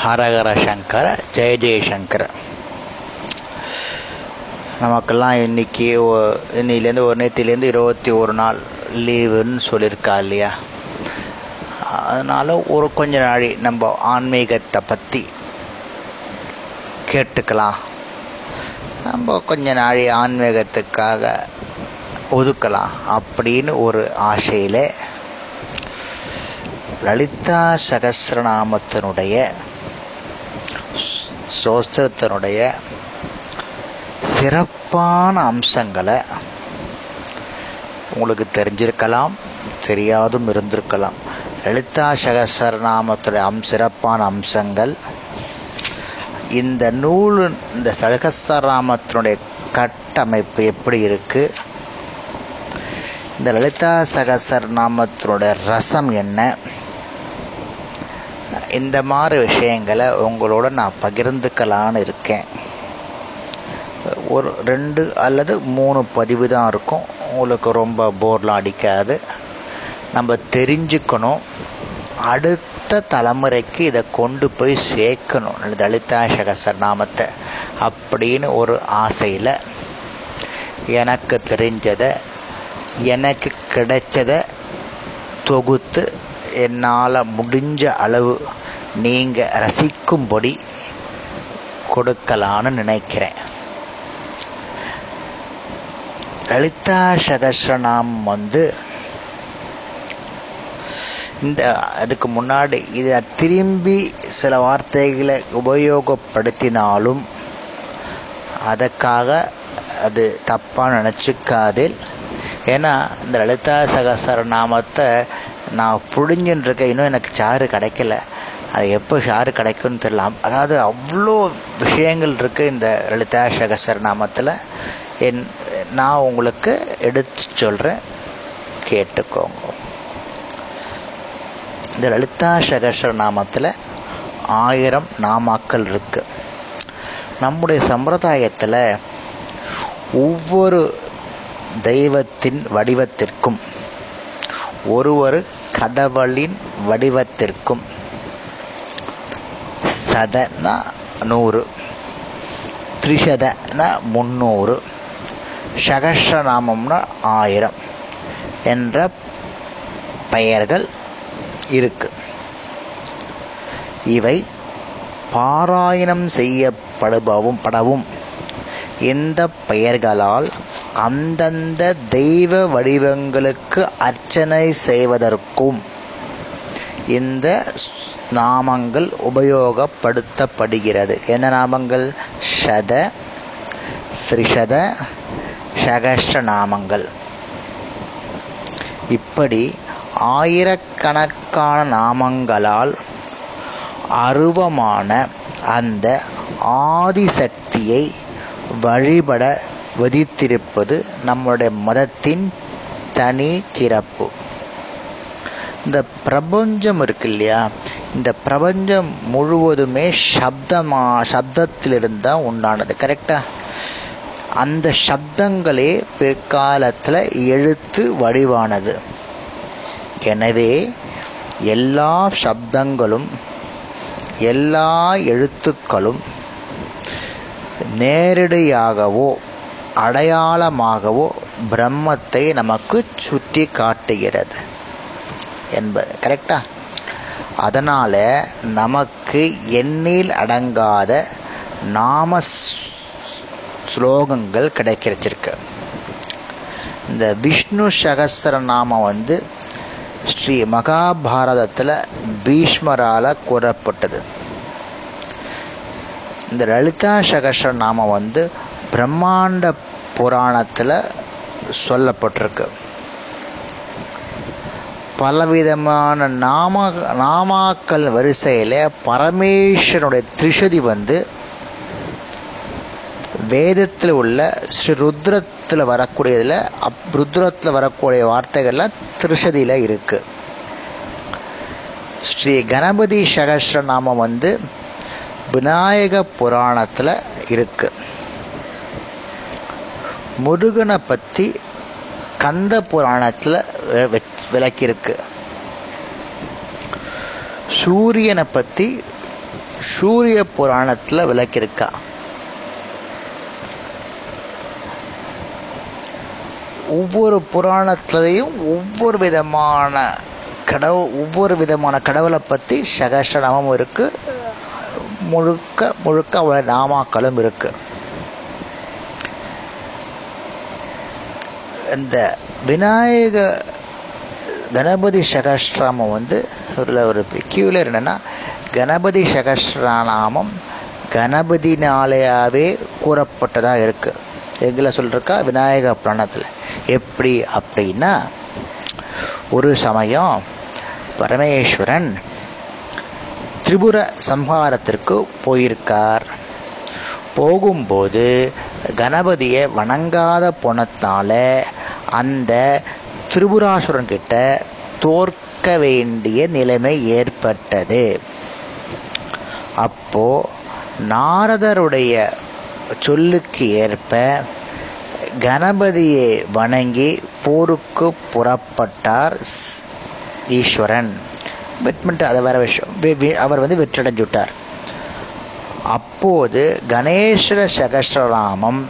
ஹரஹர சங்கர ஜெய ஜெயசங்கர நமக்கெல்லாம் இன்னைக்கு இன்னிலேருந்து ஒரு நேத்திலேருந்து இருபத்தி ஒரு நாள் லீவுன்னு சொல்லியிருக்கா இல்லையா? அதனால் ஒரு கொஞ்ச நாளி நம்ம ஆன்மீகத்தை பற்றி கேட்டுக்கலாம். நம்ம கொஞ்ச நாளி ஆன்மீகத்துக்காக ஒதுக்கலாம் அப்படின்னு ஒரு ஆசையில் லலிதா சகசிரநாமத்தினுடைய சோஸ்திரத்தினுடைய சிறப்பான அம்சங்களை உங்களுக்கு தெரிஞ்சிருக்கலாம் தெரியாதும் இருந்திருக்கலாம். லலிதா சகசரநாமத்துடைய அம் சிறப்பான அம்சங்கள் இந்த நூல் இந்த சகசரநாமத்தினுடைய கட்டமைப்பு எப்படி இருக்கு? இந்த லலிதா சகசரநாமத்தினுடைய ரசம் என்ன? இந்த மாதிரி விஷயங்களை உங்களோட நான் பகிர்ந்துக்கலான்னு இருக்கேன். ஒரு ரெண்டு அல்லது மூணு பதிவு தான் இருக்கும். உங்களுக்கு ரொம்ப போர்லாம் அடிக்காது. நம்ம தெரிஞ்சுக்கணும். அடுத்த தலைமுறைக்கு இதை கொண்டு போய் சேர்க்கணும். தலிதா சகசர் நாமத்தை அப்படின்னு ஒரு ஆசையில் எனக்கு தெரிஞ்சதை எனக்கு கிடைச்சதை தொகுத்து என்னால் முடிஞ்ச அளவு நீங்கள் ரசிக்கும்படி கொடுக்கலான்னு நினைக்கிறேன். லலிதா சகஸ்ரநாமம் வந்து இந்த அதுக்கு முன்னாடி இதை திரும்பி சில வார்த்தைகளை உபயோகப்படுத்தினாலும் அதற்காக அது தப்பாக நினச்சிக்காதில் ஏன்னா இந்த லலிதா சகசரநாமத்தை நான் புழிஞ்சுன்னு இருக்கேன் இன்னும் எனக்கு சாறு கிடைக்கல. அது எப்போ சாறு கிடைக்கும்னு தெரியல. அதாவது அவ்வளோ விஷயங்கள் இருக்குது இந்த லலிதா சகசரநாமத்தில் என் நான் உங்களுக்கு எடுத்து சொல்கிறேன் கேட்டுக்கோங்க. இந்த லலிதா சகசரநாமத்தில் ஆயிரம் நாமாக்கள் இருக்குது நம்முடைய சம்பிரதாயத்தில் ஒவ்வொரு தெய்வத்தின் வடிவத்திற்கும் ஒரு ஒரு கடவுளின் வடிவத்திற்கும் சதனா நூறு. திரிசதனா முந்நூறு சகஸ்ரநாமம்னா ஆயிரம் என்ற பெயர்கள் இருக்கு. இவை பாராயணம் செய்யப்படுபவும் படவும். இந்த பெயர்களால் அந்தந்த தெய்வ வடிவங்களுக்கு அர்ச்சனை செய்வதற்கும் இந்த நாமங்கள் உபயோகப்படுத்தப்படுகிறது. என்ன நாமங்கள்? ஷத ஸ்ரீஷத சகஸ்ர நாமங்கள். இப்படி ஆயிரக்கணக்கான நாமங்களால் அருவமான அந்த ஆதிசக்தியை வழிபட விதித்திருப்பது நம்முடைய மதத்தின் தனி சிறப்பு. இந்த பிரபஞ்சம் இருக்கு இல்லையா? இந்த பிரபஞ்சம் முழுவதுமே சப்தமா சப்தத்திலிருந்து தான் உண்டானது கரெக்டா அந்த சப்தங்களே பிற்காலத்தில் எழுத்து வடிவானது. எனவே எல்லா சப்தங்களும் எல்லா எழுத்துக்களும் நேரடியாகவோ அடையாளமாகவோ பிரம்மத்தை நமக்கு சுட்டி காட்டுகிறது என்பது கரெக்டா அதனால் நமக்கு எண்ணில் அடங்காத நாம ஸ்லோகங்கள் கிடைக்கிறச்சிருக்கு. இந்த விஷ்ணு சகசரநாமம் வந்து ஸ்ரீ மகாபாரதத்தில் பீஷ்மரால் கூறப்பட்டது. இந்த லலிதா சகசரநாமம் வந்து பிரம்மாண்ட புராணத்தில் சொல்லப்பட்டிருக்கு. பலவிதமான நாம நாமாக்கள் வரிசையில் பரமேஸ்வரனுடைய திரிஷதி வந்து வேதத்தில் உள்ள ஸ்ரீ ருத்ரத்தில் வரக்கூடியதில் அப் ருத்ரத்தில் வரக்கூடிய வார்த்தைகள்லாம் திரிஷதியில் இருக்குது ஸ்ரீ கணபதி சகஸ்ரநாமம் வந்து விநாயக புராணத்தில் இருக்குது முருகனை பற்றி கந்த புராணத்தில் விளக்கியிருக்கு. சூரியனை பற்றி சூரிய புராணத்தில் விளக்கியிருக்கா. ஒவ்வொரு புராணத்துலேயும் ஒவ்வொரு விதமான கடவுள் ஒவ்வொரு விதமான கடவுளை பற்றி சகசனமும் இருக்குது முழுக்க முழுக்க அவளோட நாமாக்களும் இருக்குது இந்த விநாயக கணபதி சகஸ்ராமம் வந்து அதில் ஒரு பெக்யூலர் என்னென்னா கணபதி சகஸ்ரநாமம் கணபதினாலேயாவே கூறப்பட்டதாக இருக்குது எதில் சொல்லிருக்கா? விநாயக புராணத்தில். எப்படி அப்படின்னா ஒரு சமயம் பரமேஸ்வரன் திரிபுர சம்ஹாரத்திற்கு போயிருக்கார். போகும்போது கணபதியை வணங்காத போனத்தால அந்த திரிபுராசுரன் கிட்ட தோற்க வேண்டிய நிலைமை ஏற்பட்டது. அப்போ நாரதருடைய சொல்லுக்கு ஏற்ப கணபதியை வணங்கி போருக்கு புறப்பட்டார் ஈஸ்வரன். வெட்மெண்ட் அதை வேற விஷயம். அவர் வந்து வெற்றடைஞ்சுட்டார் அப்போது கணேஸ்வர சகசிரநாமம்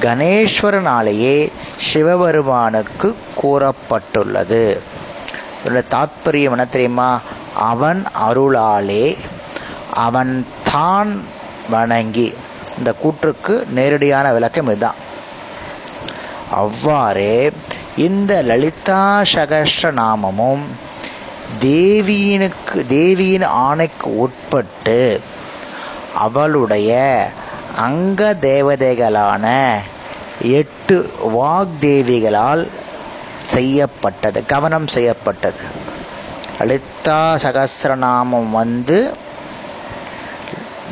கணேஸ்வரனாலேயே சிவபெருமானுக்கு கூறப்பட்டுள்ளது. இதோட தாத்பரியம் என்ன தெரியுமா? அவன் அருளாலே அவன் தான் வணங்கி இந்த கூற்றுக்கு நேரடியான விளக்கம் இதுதான். அவ்வாறே இந்த லலிதா சகஸ்ர நாமமும் தேவியினுக்கு தேவியின் ஆணைக்கு உட்பட்டு அவளுடைய அங்க தேவதைகளான எட்டு வாக்தேவிகளால் செய்யப்பட்டது கவனம் செய்யப்பட்டது. லலிதா சகசிரநாமம் வந்து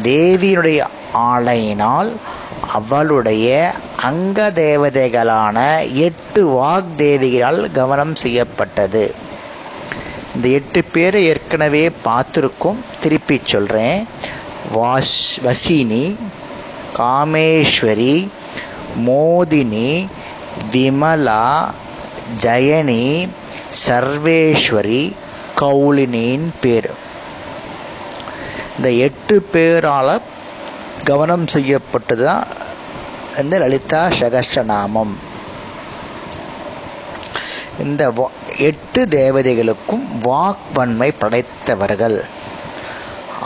தேவியினுடைய ஆலையினால் அவளுடைய அங்க தேவதைகளான எட்டு வாக்தேவிகளால் கவனம் செய்யப்பட்டது. இந்த எட்டு பேரை ஏற்கனவே பார்த்துருக்கோம். திருப்பி சொல்கிறேன் வாஷ் வசினி காமேஸ்வரி மோதினி விமலா ஜயனி சர்வேஸ்வரி கௌலினின் பேர். இந்த எட்டு பேரால் கவனம் செய்யப்பட்டது தான் இந்த லலிதா சகசிரநாமம். இந்த எட்டு தேவதைகளுக்கும் வாக்வன்மை படைத்தவர்கள்.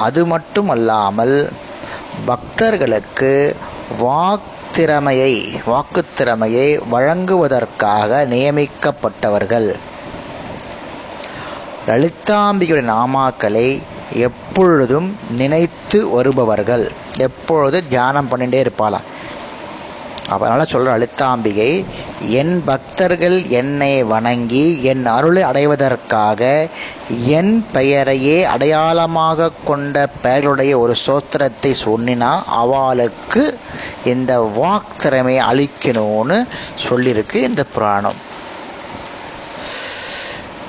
அது மட்டும் அல்லாமல் பக்தர்களுக்கு வாக்திறமையை வாக்குத்திறமையை வழங்குவதற்காக நியமிக்கப்பட்டவர்கள். லலிதாம்பிகையுடைய நாமாக்களை எப்பொழுதும் நினைத்து வருபவர்கள். எப்பொழுது தியானம் பண்ணிகிட்டே இருப்பாளாம். அதனால் சொல்கிற அழுத்தாம்பிகை என் பக்தர்கள் என்னை வணங்கி என் அருளை அடைவதற்காக என் பெயரையே அடையாளமாக கொண்ட பெயருடைய ஒரு சோத்திரத்தை சொன்னினா அவளுக்கு இந்த வாக் திறமையை அளிக்கணும்னு சொல்லியிருக்கு இந்த புராணம்.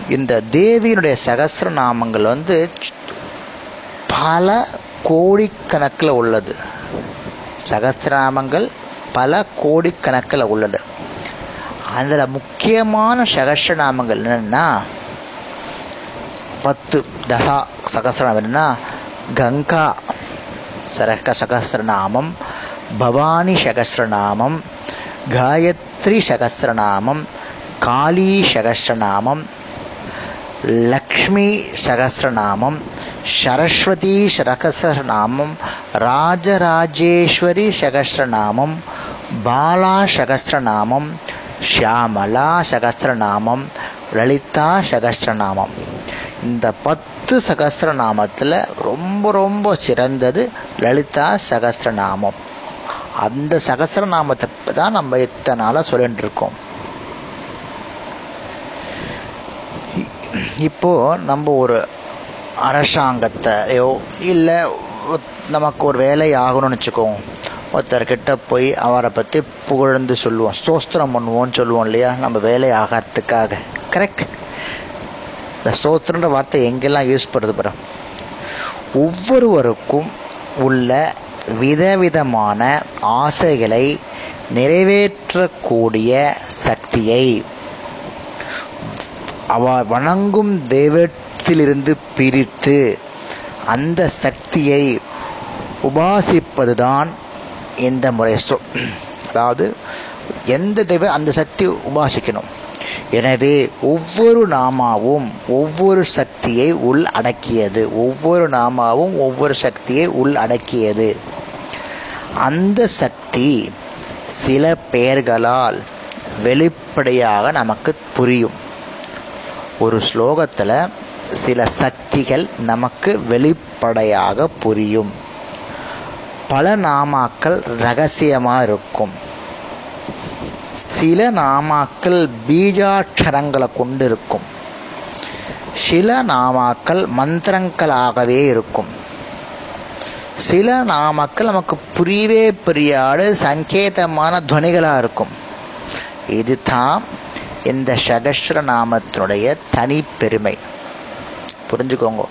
இந்த தேவியினுடைய சகசிரநாமங்கள் வந்து பல கோடிக்கணக்கில் உள்ளது. சகஸ்திரநாமங்கள் பல கோடிக்கணக்கில் உள்ளது. அதில் முக்கியமான சகசிரநாமங்கள் என்னென்னா பத்து தசா சகசிரநாமம் என்னென்னா கங்கா சரக சகசிரநாமம் பவானி சகசிரநாமம் காயத்ரி சகசிரநாமம் காளி சகசிரநாமம் லக்ஷ்மி சகசிரநாமம் சரஸ்வதி சகசிரநாமம் ராஜராஜேஸ்வரி சகசிரநாமம் பாலா சகசிரநாமம் ஷியாமலா சகஸ்திரநாமம் லலிதா சகஸ்திரநாமம் இந்த பத்து சகஸ்திரநாமத்தில் ரொம்ப ரொம்ப சிறந்தது லலிதா சகஸ்திரநாமம் அந்த சகஸ்திரநாமத்தை தான் நம்ம இத்தனை நாளாக சொல்லிட்டு இருக்கோம் இப்போது நம்ம ஒரு அரசாங்கத்தையோ இல்லை நமக்கு ஒரு வேலை ஆகணும்னு வச்சுக்கோங்க. ஒருத்தர்கிட்ட போய் அவரை பற்றி புகழ்ந்து சொல்லுவோம். ஸ்தோத்திரம் பண்ணுவோம்னு சொல்லுவோம் இல்லையா? நம்ம வேலை ஆகிறதுக்காக கரெக்ட் இந்த ஸ்தோத்திரன்ற வார்த்தை எங்கெல்லாம் யூஸ் பண்ணுறது பாரு. ஒவ்வொருவருக்கும் உள்ள விதவிதமான ஆசைகளை நிறைவேற்றக்கூடிய சக்தியை அவ வணங்கும் தெய்வத்திலிருந்து பிரித்து அந்த சக்தியை உபாசிப்பதுதான் இந்த முறைஸ்தோ அதாவது எந்த தெய்வ அந்த சக்தி உபாசிக்கணும். எனவே ஒவ்வொரு நாமாவும் ஒவ்வொரு சக்தியை உள் அடக்கியது. ஒவ்வொரு நாமாவும் ஒவ்வொரு சக்தியை உள் அடக்கியது. அந்த சக்தி சில பெயர்களால் வெளிப்படையாக நமக்கு புரியும். ஒரு ஸ்லோகத்தில் சில சக்திகள் நமக்கு வெளிப்படையாக புரியும். பல நாமாக்கள் ரகசியமாக இருக்கும். சில நாமாக்கள் பீஜாட்சரங்களை கொண்டு இருக்கும் சில நாமாக்கள் மந்திரங்களாகவே இருக்கும். சில நாமாக்கள் நமக்கு புரியவே புரியாடு சங்கேதமான துவனிகளாக இருக்கும். இதுதான் இந்த சகஸ்ர நாமத்தினுடைய தனிப்பெருமை. புரிஞ்சுக்கோங்க.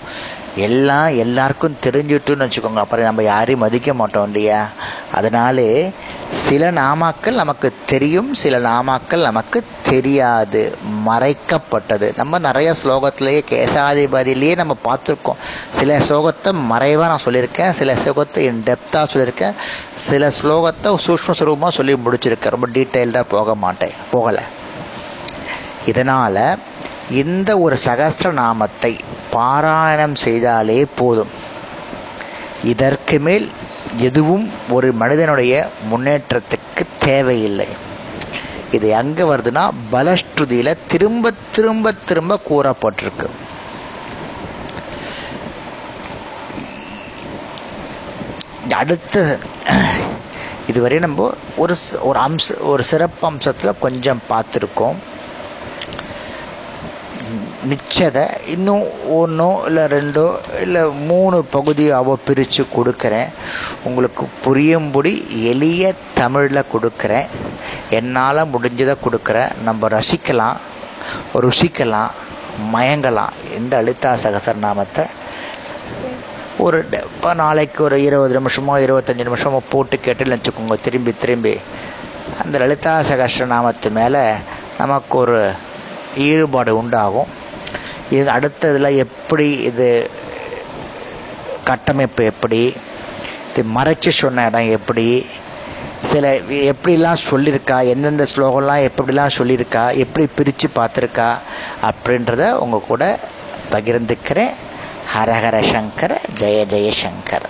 எல்லாம் எல்லாருக்கும் தெரிஞ்சுட்டுன்னு வச்சுக்கோங்க. அப்புறம் நம்ம யாரையும் மதிக்க மாட்டோம் இல்லையா? அதனாலே சில நாமாக்கள் நமக்கு தெரியும் சில நாமாக்கள் நமக்கு தெரியாது. மறைக்கப்பட்டது. நம்ம நிறைய ஸ்லோகத்திலேயே கேசாதிபதியிலேயே நம்ம பார்த்துருக்கோம். சில ஸ்லோகத்தை மறைவாக நான் சொல்லியிருக்கேன். சில ஸ்லோகத்தை இன் டெப்த்தாக சொல்லியிருக்கேன். சில ஸ்லோகத்தை சூக்ம சுரூபமாக சொல்லி முடிச்சிருக்கேன். ரொம்ப டீட்டெயில்டாக போக மாட்டேன். போகலை. இதனால் இந்த ஒரு சகஸ்ர நாமத்தை பாராயணம் செய்தாலே போதும். இதற்கு மேல் எதுவும் ஒரு மனிதனுடைய முன்னேற்றத்துக்கு தேவையில்லை. இது எங்கே வருதுன்னா பலஸ்ருதியில் திரும்ப திரும்ப திரும்ப கூறப்பட்டிருக்கு. அடுத்த இதுவரை நம்ம ஒரு ஒரு அம்ச ஒரு சிறப்பு அம்சத்தில் கொஞ்சம் பார்த்துருக்கோம். மிச்சதை இன்னும் ஒன்றோ இல்லை ரெண்டோ இல்லை மூணு பகுதியாவோ பிரித்து கொடுக்குறேன். உங்களுக்கு புரியும்படி எளிய தமிழில் கொடுக்குறேன். என்னால் முடிஞ்சதை கொடுக்குறேன் நம்ம ரசிக்கலாம் ருசிக்கலாம் மயங்கலாம். இந்த அழுத்தா சகசரநாமத்தை ஒரு நாளைக்கு ஒரு இருபது நிமிஷமோ இருபத்தஞ்சி நிமிஷமோ போட்டு கேட்டுன்னு வச்சுக்கோங்க. திரும்பி திரும்பி. அந்த லலிதா சகஸ்ரநாமத்து மேலே நமக்கு ஒரு ஈடுபாடு உண்டாகும். இது அடுத்ததில் எப்படி இது கட்டமைப்பு எப்படி இது மறைச்சி சொன்ன இடம் எப்படி சில எப்படிலாம் சொல்லியிருக்கா எந்தெந்த ஸ்லோகம்லாம் எப்படிலாம் சொல்லியிருக்கா எப்படி பிரித்து பார்த்துருக்கா அப்படின்றத உங்கள் கூட பகிர்ந்துக்கிறேன். ஹரஹர சங்கர ஜெய ஜெய சங்கர்.